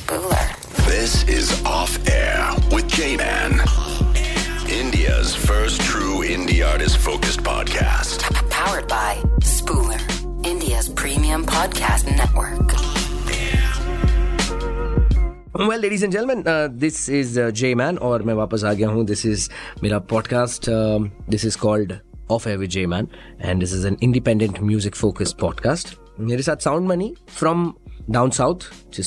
Spooler. This is Off Air with J Man. India's first true indie artist focused podcast. Powered by Spooler, India's premium podcast network. Well ladies and gentleman this is J man और मैं वापस आ गया हूँ this is मेरा podcast this is called off air with J man and this is an independent music focused podcast मेरे साथ sound Mani from down south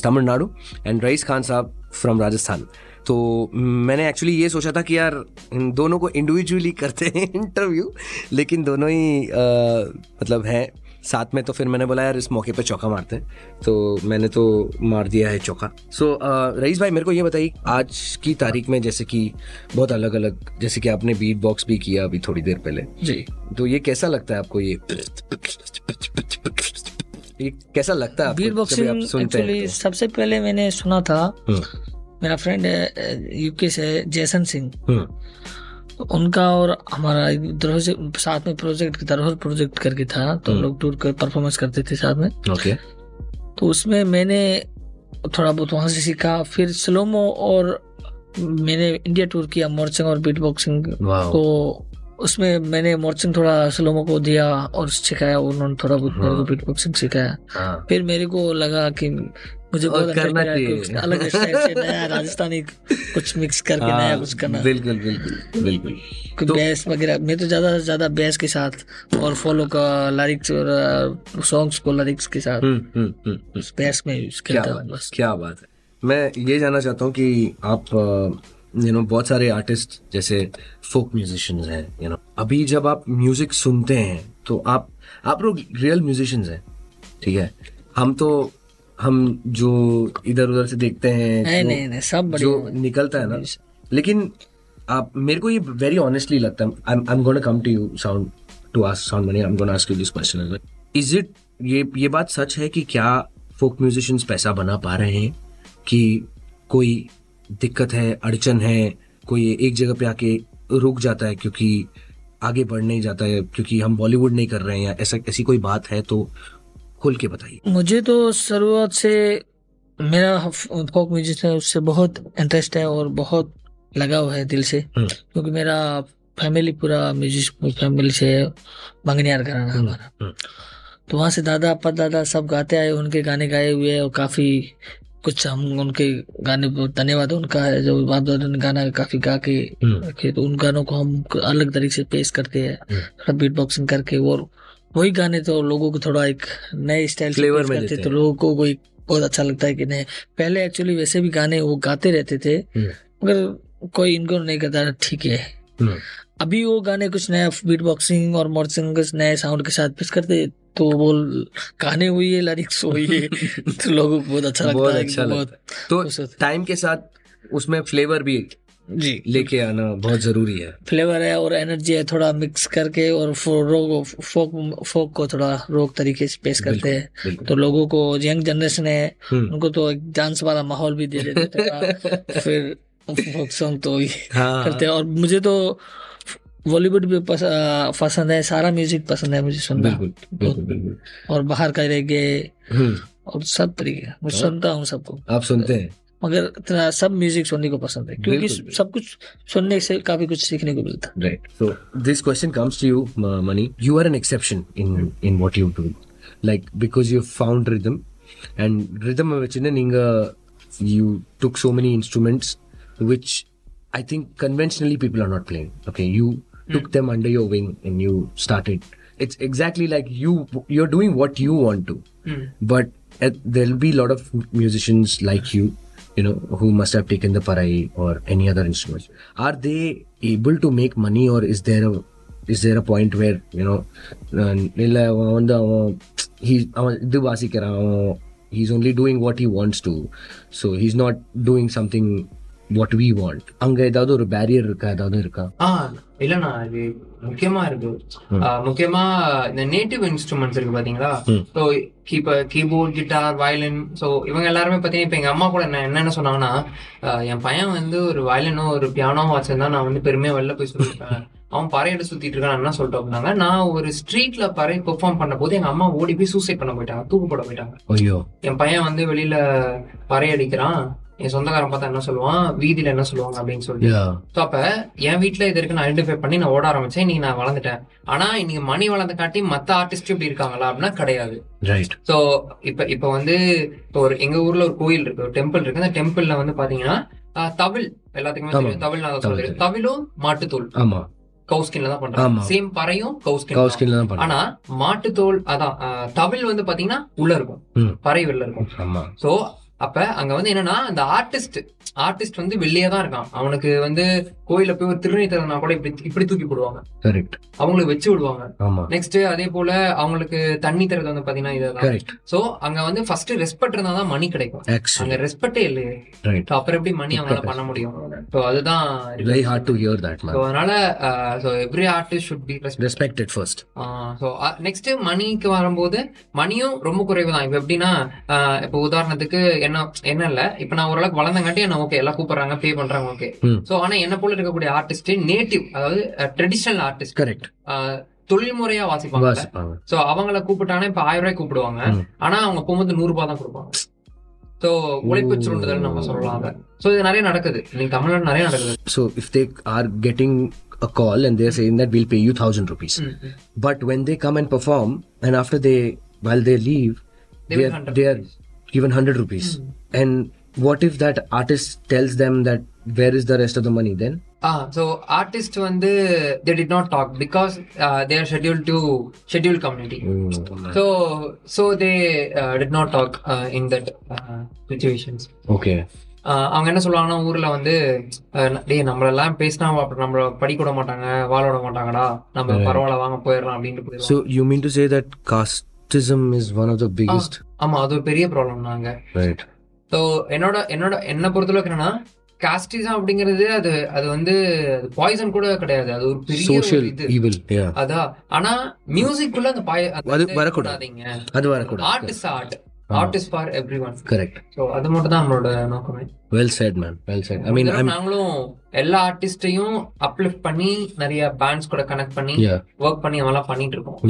Tamil Nadu and Rais Khan साहब फ्रॉम राजस्थान तो मैंने एक्चुअली ये सोचा था कि यार इन दोनों को इंडिविजुअली करते हैं इंटरव्यू लेकिन दोनों ही uh, मतलब हैं। साथ में तो फिर मैंने बोला यार इस मौके पे चौका मारते हैं। तो मैंने तो मार दिया है चौका। सो so, रईस भाई मेरे को ये बताइए आज की तारीख में जैसे कि बहुत अलग अलग जैसे कि आपने बीट बॉक्स भी किया अभी थोड़ी देर पहले। जी। तो ये कैसा लगता है आपको ये? कैसा लगता है बीट बॉक्सिंग आप सुनते हैं एक्चुअली? सबसे पहले मैंने सुना था हम्म, मेरा फ्रेंड यूके से जैसन सिंह। हम्म, तो उनका और हमारा धरोहर साथ में प्रोजेक्ट धरोहर प्रोजेक्ट करके था तो हम लोग टूर कर परफॉर्मेंस करते थे साथ में। ओके तो उसमें मैंने थोड़ा बहुत वहाँ से सीखा फिर स्लोमो और मैंने इंडिया टूर किया मोर्चिंग और बीट बॉक्सिंग तो उसमें मैंने मोर्चिंग थोड़ा स्लोमो को दिया और सिखाया उन्होंने थोड़ा बहुत मेरे को बीट बॉक्सिंग सिखाया। हाँ। फिर मेरे को लगा कि मुझे बहुत करना। अलग स्टाइल से नया राजस्थानी कुछ मिक्स करके नया हाँ, कुछ करना। बिल्कुल बिल्कुल बिल्कुल। तो- बेस वगैरह मैं तो ज़्यादा से ज़्यादा बेस के साथ और फॉलो का लिरिक्स और सॉन्ग्स को लिरिक्स के साथ हम्म, हम्म, हम्म, हम्म। बेस में यूज़ करता हूँ बस। क्या बात है। मैं ये जानना चाहता हूँ कि आप यू नो बहुत सारे आर्टिस्ट जैसे फोक म्यूजिशियंस हैं यू नो अभी जब आप म्यूज़िक सुनते हैं तो आप आप लोग रियल म्यूजिशियंस हैं ठीक है? हम तो हम जो इधर उधर से देखते हैं नहीं नहीं नहीं सब जो निकलता है ना। लेकिन आप मेरे को ये वेरी ऑनेस्टली लगता है I am gonna come to you sound to ask sound Mani I am gonna ask you this question is it ये ये बात सच है कि क्या फोक म्यूजिशियंस पैसा बना पा रहे हैं? कि कोई दिक्कत है अड़चन है कोई एक जगह पे आके रुक जाता है क्योंकि आगे बढ़ नहीं जाता है क्योंकि हम बॉलीवुड नहीं कर रहे हैं या ऐसा ऐसी कोई बात है तो खुल के बताइए मुझे तो शुरुआत से मेरा फोक म्यूज़िक है उससे बहुत इंटरेस्ट है और बहुत लगाव है दिल से हम्म। क्योंकि मेरा फैमिली पूरा म्यूज़िक फैमिली से मंगनियार घराना हमारा हम्म। तो वहाँ से दादा परदादा सब गाते आए उनके गाने गाए हुए हैं और काफ़ी कुछ हम उनके गाने पर धन्यवाद उनका है जो बाप दादा ने गाना काफ़ी गा के हम्म। रखे तो उन गानों को हम अलग तरीके से पेश करते हैं हम्म। थोड़ा बीट बॉक्सिंग करके और वही गाने तो लोगों को थोड़ा एक नए स्टाइल से Flavor में करते देते तो लोगों को कोई बहुत अच्छा लगता है कि नहीं पहले एक्चुअली वैसे भी गाने वो गाते रहते थे हम्म। मगर कोई इनको नहीं कहता ठीक है। अभी वो गाने कुछ नया बीट बॉक्सिंग और मॉर्चिंग कुछ नए साउंड के साथ पेश करते तो वो गाने हुई है लिरिक्स हुई है तो लोगों को बहुत अच्छा लगता बहुत है अच्छा लगता तो टाइम के साथ उसमें फ्लेवर भी जी। लेके आना बहुत ज़रूरी है। फ्लेवर है और एनर्जी है थोड़ा मिक्स करके और फो- रोक फोक फोक को थोड़ा रोक तरीके से पेश करते हैं। तो लोगों को यंग जनरेशन है हम्म। उनको तो एक डांस वाला माहौल भी दे देते थोड़ा। फिर फोक सॉन्ग तो ही हाँ। करते हैं। और मुझे तो बॉलीवुड भी पस, आ, पसंद है सारा म्यूज़िक पसंद है मुझे सुनना। बिल्कुल बिल्कुल और बाहर का रेगे और सब तरीके मैं सुनता हूँ सबको। आप सुनते हैं? मगर इतना सब म्यूज़िक सुनने को पसंद है क्योंकि सब कुछ सुनने से काफ़ी कुछ सीखने को मिलता। है right so this question comes to you Mani you are an exception in in what you do like because you found rhythm and rhythm में rhythm vachina ninga you took so many instruments which I think conventionally people are not playing okay you took hmm. them under your wing and you started. It's exactly like you you're doing what you want to. Mm. but uh, there'll be a lot of musicians like you you know who must have taken the parai or any other instrument are they able to make money or is there a is there a point where you know he's only doing what he wants to. So he's not doing something what we want. அங்க ஏதாவது ஒரு barrier இருக்கா? ஏதாவது இருக்கா? ஆ இல்லண்ணா இது முக்கியமா இருக்கு. முக்கியமா இந்த நேட்டிவ் இன்ஸ்ட்ருமெண்ட்ஸ் இருக்கு பாத்தீங்களா? ஸோ இப்ப கீபோர்ட் கிட்டார் வயலின் ஸோ இவங்க எல்லாருமே பாத்தீங்கன்னா இப்ப எங்க அம்மா கூட என்ன என்னென்ன சொன்னாங்கன்னா என் பையன் வந்து ஒரு வயலினோ ஒரு பியானோ வச்சிருந்தா நான் வந்து பெருமையா வெளில போய் சொல்லிருப்பேன் அவன் பறையிட சுத்திட்டு இருக்கான் என்ன சொல்லிட்டு அப்படின்னாங்க நான் ஒரு ஸ்ட்ரீட்ல பறை பெர்ஃபார்ம் பண்ண போது எங்க அம்மா ஓடி போய் சூசைட் பண்ண போயிட்டாங்க தூக்கு போட போயிட்டாங்க. ஐயோ. என் பையன் வந்து வெளியில பறை அடிக்கிறான். என் சொந்தக்காரன் பார்த்தா என்ன சொல்லுவான்? வீதியில என்ன சொல்லுவாங்க அப்படின்னு ஸோ அப்ப என் வீட்ல இது இருக்கு நான் ஐடென்டிஃபை பண்ணி நான் ஓட ஆரம்பிச்சேன். இன்னைக்கு நான் வளர்ந்துட்டேன். ஆனா இன்னைக்கு மணி வளர்ந்த காட்டி மத்த ஆர்டிஸ்ட் இப்படி இருக்காங்களா அப்படின்னா கிடையாது. சோ இப்ப இப்ப வந்து இப்ப ஒரு எங்க ஊர்ல ஒரு கோயில் இருக்கு ஒரு டெம்பிள் இருக்கு. அந்த டெம்பிள்ல வந்து பாத்தீங்கன்னா தவில். எல்லாத்துக்குமே. தெரியும். தவில் நான் சொல்றேன். தவிலும் மாட்டுத்தோல். ஆமா. கவுஸ்கின்ல தான். பண்றாங்க. சேம் பறையும் கவுஸ்கின் தான். ஆனா மாட்டுத்தோல் அதான் தவில் வந்து பாத்தீங்கன்னா உள்ள இருக்கும். பறை வெளில இருக்கும். ஆமா. சோ அப்ப அங்க வந்து என்னன்னா அந்த ஆர்டிஸ்ட் ஆர்டிஸ்ட் வந்து வெளியே தான் இருக்கான். அவனுக்கு வந்து கோயில போய் ஒரு திருநீர் தரனா கூட இப்படி இப்படி தூக்கி போடுவாங்க. கரெக்ட் அவங்களுக்கு வச்சு விடுவாங்க. நெக்ஸ்ட் அதே போல அவங்களுக்கு தண்ணி தரது வந்து பாத்தீங்கன்னா இதுதான். சோ அங்க வந்து ஃபர்ஸ்ட் ரெஸ்பெக்ட் இருந்தா தான் மணி கிடைக்கும். அங்க ரெஸ்பெக்டே இல்லையே. அப்புறம் எப்படி மணி அவங்களால பண்ண முடியும்? சோ அதுதான் very hard to hear that man அதனால so every artist should be respected first so next மணிக்கு வரும்போது மணியும் ரொம்ப குறைவு தான். இப்போ எப்படின்னா ஆஹ் இப்போ உதாரணத்துக்கு என்ன என்ன இல்ல. இப்போ நான் ஓரளவுக்கு வளர்ந்தங்காட்டி என்ன ஓகே எல்லாம் கூப்பிடுறாங்க பே பண்றாங்க ஓகே. ஸோ ஆனா என்ன போல இருக்கக்கூடிய ஆர்டிஸ்ட் நேட்டிவ் அதாவது ட்ரெடிஷனல் ஆர்டிஸ்ட் கரெக்ட் தொழில்முறையா வாசிப்பாங்க. வாசிப்பாங்க. சோ அவங்கள கூப்பிட்டாங்கன்னா இப்ப ஆயிரம் ரூபாய் கூப்பிடுவாங்க. ஆனா அவங்க போகும்போது நூறு ரூபாய் தான் கொடுப்பாங்க. சோ உழைப்பு சுருண்டுதல் நம்ம சொல்லலாம் அதை. சோ இது நிறைய நடக்குது. நீங்க தமிழ்நாடு நிறைய நடக்குது. So if they are getting a call and they're saying that we'll pay you thousand rupees, ம். but when they come and perform, and after they while they leave, They they are, 100 they are given 100 rupees mm-hmm. and what if that artist tells them that where is the rest of the money then ah so artist வந்து they did not talk because uh, they are scheduled to schedule community mm. so so they uh, did not talk uh, in that uh, situations okay அவங்க என்ன சொல்லுவாங்கன்னா ஊர்ல வந்து டே நம்மளெல்லாம் பேசினா அப்புறம் நம்மள படிக்க விட மாட்டாங்க வாழ விட மாட்டாங்கடா நம்ம பரவாயில்ல வாங்க போயிடலாம் அப்படின்ட்டு so you mean to say that casteism is one of the biggest ஆமா அது ஒரு பெரிய ப்ராப்ளம் நாங்க. ஸோ என்னோட என்னோட என்ன பொறுத்தளவுக்கு என்னன்னா காஸ்டிசம் அப்படிங்கிறது அது அது வந்து அது பாய்சன் கூட கிடையாது அது ஒரு பெரிய. அதான் ஆனா மியூசிக்குள்ள அந்த பாய அது வரக்கூடாது. அது வரக்கூடாது. Art is art art is for everyone Correct. So அது மட்டும் தான் நம்மளோட நோக்கமே. Well said. I mean, ஒரு I'm தடவை நாங்களும் எல்லா ஆர்டிஸ்டையும் அப்லிஃப்ட் பண்ணி நிறைய பேண்ட்ஸ் கூட கனெக்ட் பண்ணி ஒர்க் பண்ணி அவெல்லாம் பண்ணிட்டு இருக்கோம்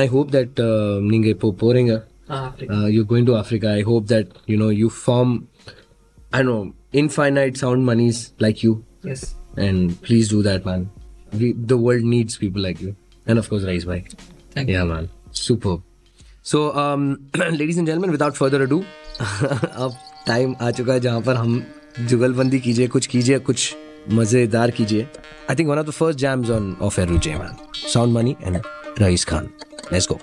I hope that uh, நீங்க இப்போ போறீங்க. uh, you're going to Africa. I hope that you know you form, I don't know, infinite sound monies like you, Yes. and please do that, man. We, the world needs people like you, and of course, Rise Bhai. Thank yeah, man, superb. So, um, ladies and gentlemen, without further ado, अब time आ चुका है जहाँ पर हम जुगलबंदी कीजिए कुछ कीजिए कुछ मजेदार कीजिए I think one of the first jams on off air J man sound money and Raees Khan let's go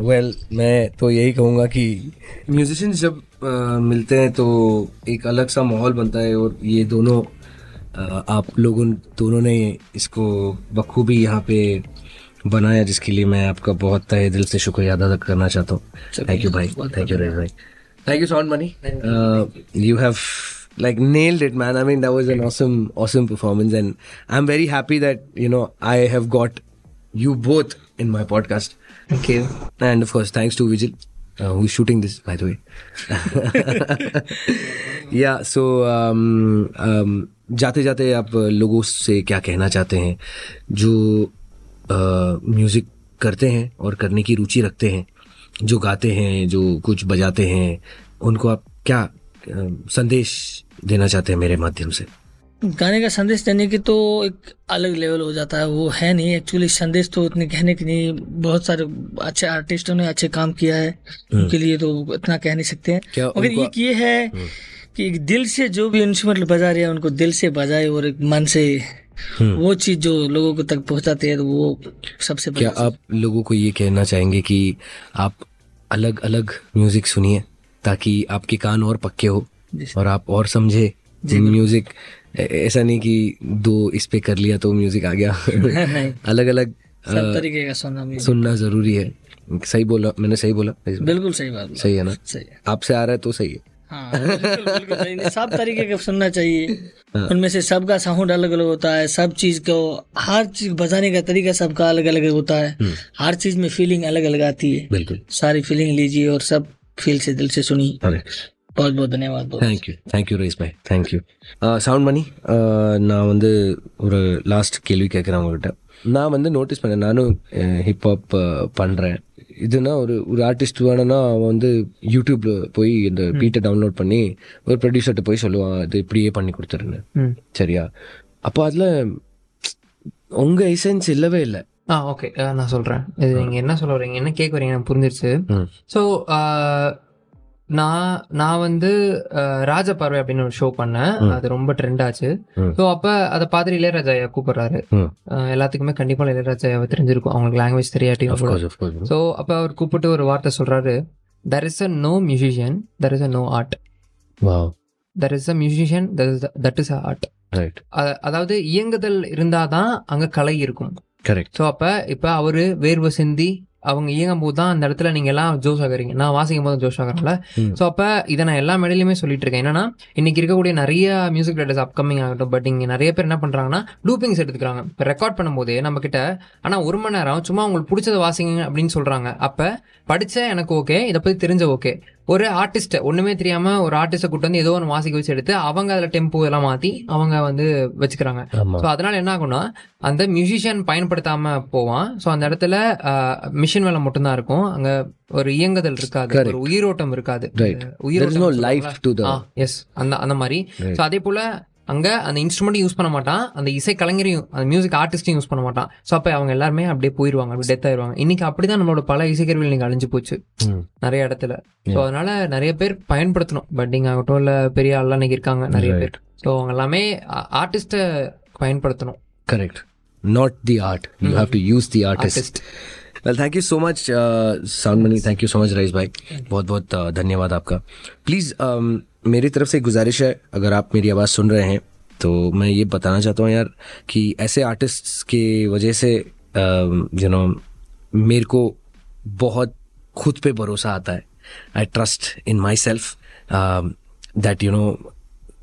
Well मैं तो यही कहूँगा कि म्यूजिशियंस जब मिलते हैं तो एक अलग सा माहौल बनता है और ये दोनों आप लोगों दोनों ने इसको बखूबी यहाँ पे बनाया जिसके लिए मैं आपका बहुत तहे दिल से शुक्रिया अदा करना चाहता हूँ। थैंक यू भाई। थैंक यू रही भाई। Thank you Money. Uh, you have like nailed it, man. I mean, that was an awesome, awesome performance, and I'm very happy that you know I have got you both in my podcast, Thank you. and of course, thanks to Vijay, uh, who's shooting this, by the way. yeah. So, um, um, जाते जाते आप लोगों से क्या कहना चाहते हैं जो म्यूज़िक करते हैं और करने की रुचि रखते हैं जो गाते हैं जो कुछ बजाते हैं उनको आप क्या अ, संदेश देना चाहते हैं मेरे माध्यम से। गाने का संदेश देने की तो एक अलग लेवल हो जाता है वो है नहीं। एक्चुअली संदेश तो उतने कहने की नहीं बहुत सारे अच्छे आर्टिस्टों ने अच्छे काम किया है उनके लिए तो इतना कह नहीं सकते हैं। मगर एक ये है कि एक दिल से जो भी इंस्ट्रूमेंट बजा रहे हैं उनको दिल से बजाए और एक मन से वो चीज़ जो लोगों को तक पहुंचाते हैं तो वो सबसे क्या आप लोगों को ये कहना चाहेंगे कि आप अलग अलग म्यूज़िक सुनिए? ताकि आपके कान और पक्के हो और आप और समझे म्यूज़िक। ऐसा नहीं कि दो इस पे कर लिया तो म्यूज़िक आ गया। अलग अलग सब तरीके का सुनना सुनना ज़रूरी है। सही बोला मैंने सही बोला? बिल्कुल सही बात सही है ना? सही है। आपसे आ रहा है तो सही है। हाँ बिल्कुल बिल्कुल सब तरीके का सुनना चाहिए। उनमें से सबका साउंड अलग अलग होता है सब चीज़ को हर चीज़ बजाने का तरीका सबका अलग अलग होता है। हर चीज़ में फीलिंग अलग अलग आती है। बिल्कुल। सारी फीलिंग लीजिए और सब फील से दिल से सुनिए अरे बहुत बहुत धन्यवाद बहुत தேங்க்யூ தேங்க்யூ ரைஸ் பாய் தேங்க்யூ சவுண்ட் மணி நான் வந்து ஒரு லாஸ்ட் கேள்வி கேட்குறேன் உங்ககிட்ட நான் வந்து நோட்டீஸ் பண்ணேன் நானும் ஹிப்ஹாப் பண்ணுறேன் இதுனா ஒரு ஒரு ஆர்டிஸ்ட் வேணும்னா அவன் வந்து யூடியூப்ல போய் இந்த பீட்டை டவுன்லோட் பண்ணி ஒரு ப்ரொடியூசர்கிட்ட போய் சொல்லுவான் இது இப்படியே பண்ணி கொடுத்துருன்னு ம். சரியா அப்போ அதில் உங்க எசன்ஸ் இல்லவே இல்லை ஆ ஓகே நான் சொல்றேன். இது நீங்க என்ன சொல்ல வரீங்க? என்ன கேட்க வரீங்க எனக்கு புரிஞ்சிருச்சு. ஸோ நான் நான் வந்து ராஜபார்வை அப்படின்னு ஒரு ஷோ பண்ணேன். அது ரொம்ப ட்ரெண்ட் ஆச்சு. ஸோ அப்ப அதை பார்த்துட்டு இளையராஜா ஐயா கூப்பிடுறாரு. எல்லாத்துக்குமே கண்டிப்பா இளையராஜா ஐயாவை தெரிஞ்சிருக்கும். அவங்களுக்கு லாங்குவேஜ் தெரியாட்டியும் ஸோ அப்ப அவர் கூப்பிட்டு ஒரு வார்த்தை சொல்றாரு. There is a no musician there is a no art there is a musician that is a art right அதாவது இயங்குதல் இருந்தாதான் அங்க கலை இருக்கும். கரெக்ட் ஸோ அப்போ இப்போ அவர் வேர்வை சிந்தி அவங்க இயங்கும் போது தான் அந்த இடத்துல நீங்க எல்லாம் ஜோஷ் ஆகுறீங்க. நான் வாசிக்கும் போது ஜோஷ் ஆகுறேன்ல. ம். ஸோ அப்ப இதை நான் எல்லா மேடையிலுமே சொல்லிட்டு இருக்கேன். என்னன்னா இன்னைக்கு இருக்கக்கூடிய நிறைய மியூசிக் டைரக்டர்ஸ் அப்கமிங் ஆகட்டும் பட் இங்க நிறைய பேர் என்ன பண்றாங்கன்னா லூப்பிங்ஸ் எடுத்துக்கிறாங்க. இப்போ ரெக்கார்ட் பண்ணும்போதே நம்ம கிட்ட ஆனா ஒரு மணி நேரம் சும்மா உங்களுக்கு பிடிச்சத வாசிங்க அப்படின்னு சொல்றாங்க. அப்ப படிச்ச எனக்கு ஓகே இதை பத்தி தெரிஞ்ச ஓகே ஒரு ஆர்டிஸ்ட் ஒண்ணுமே தெரியாம ஒரு ஆர்டிஸ்ட கூட்டு வந்து ஏதோ ஒன்று வாசிக்க வச்சு எடுத்து அவங்க அதுல டெம்போ எல்லாம் மாத்தி அவங்க வந்து வச்சுக்கிறாங்க. ஸோ அதனால என்ன ஆகும்னா அந்த மியூசிஷியன் பயன்படுத்தாம போவான். ஸோ அந்த இடத்துல மிஷின் வேலை மட்டும்தான் இருக்கும். அங்க ஒரு இயங்குதல் இருக்காது. ஒரு உயிரோட்டம் இருக்காது. Life to the- எஸ் அந்த அந்த மாதிரி. ஸோ அதே போல அங்க அந்த இன்ஸ்ட்ருமெண்ட்டும் யூஸ் பண்ண மாட்டான். அந்த இசை கலைஞரையும் அந்த மியூசிக் ஆர்டிஸ்டையும் யூஸ் பண்ண மாட்டான். ஸோ அப்ப அவங்க எல்லாருமே அப்படியே போயிருவாங்க அப்படி டெத் ஆயிருவாங்க. இன்னைக்கு அப்படிதான் நம்மளோட பல இசைக்கருவிகள் இன்னைக்கு அழிஞ்சு போச்சு. ம் நிறைய இடத்துல. ஸோ அதனால நிறைய பேர் பயன்படுத்தணும். பட்டிங் ஆகட்டும் இல்ல பெரிய ஆள்லாம் இன்னைக்கு இருக்காங்க நிறைய பேர். ஸோ அவங்க எல்லாமே ஆர்டிஸ்ட பயன்படுத்தணும். Correct. Not the art. You have to use the artist, Thank you so much uh, sound money thank you so much Raees भाई बहुत बहुत uh, धन्यवाद आपका. प्लीज़ um, मेरी तरफ़ से एक गुजारिश है अगर आप मेरी आवाज़ सुन रहे हैं तो मैं ये बताना चाहता हूँ यार कि ऐसे आर्टिस्ट के वजह से यू नो मेरे को बहुत खुद पे भरोसा आता है. I trust in myself that you know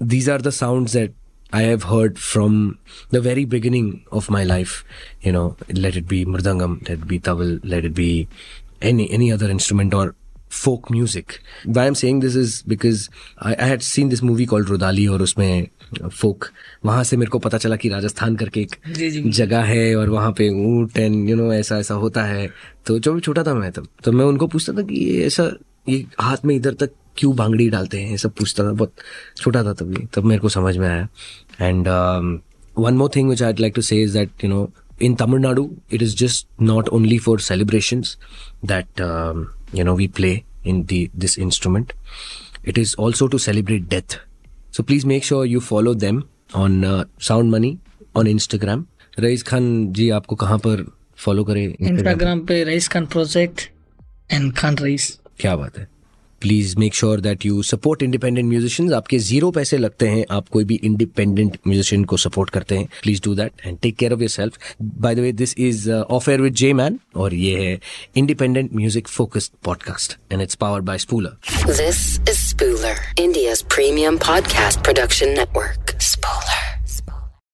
these are the sounds that I have heard from the very beginning of my life. You know, let it be mridangam, let it be tabal, let it be any any other instrument or folk music. Why I'm saying this is because I, I had seen this movie called Rodali और उसमें folk वहाँ से मेरे को पता चला कि राजस्थान करके एक जगह है और वहाँ पे ऊँट एंड यू नो ऐसा ऐसा होता है तो जो भी छोटा था मैं तब तो मैं उनको पूछता था कि ये ऐसा ये हाथ में इधर तक क्यों भांगड़ी डालते हैं? ये सब पूछता था बहुत छोटा था तभी तब मेरे को समझ में आया। And one more thing which I'd like to say that you know in Tamil Nadu it is just not only for celebration that you know we play in the this instrument it is also to celebrate death so please make sure you follow them on sound money on Instagram Raees Khan ji आपको कहाँ पर follow करें? Instagram पे rice Khan project and Khan rice क्या बात है। Please make sure that you support independent musicians आपके zero पैसे लगते हैं। आप कोई भी इंडिपेंडेंट म्यूजिशियन को सपोर्ट करते हैं। Please do that and take care of yourself by the way this is off air with J man और ये है independent music focused podcast and it's powered by Spooler This is Spooler, India's premium podcast production network. Spooler.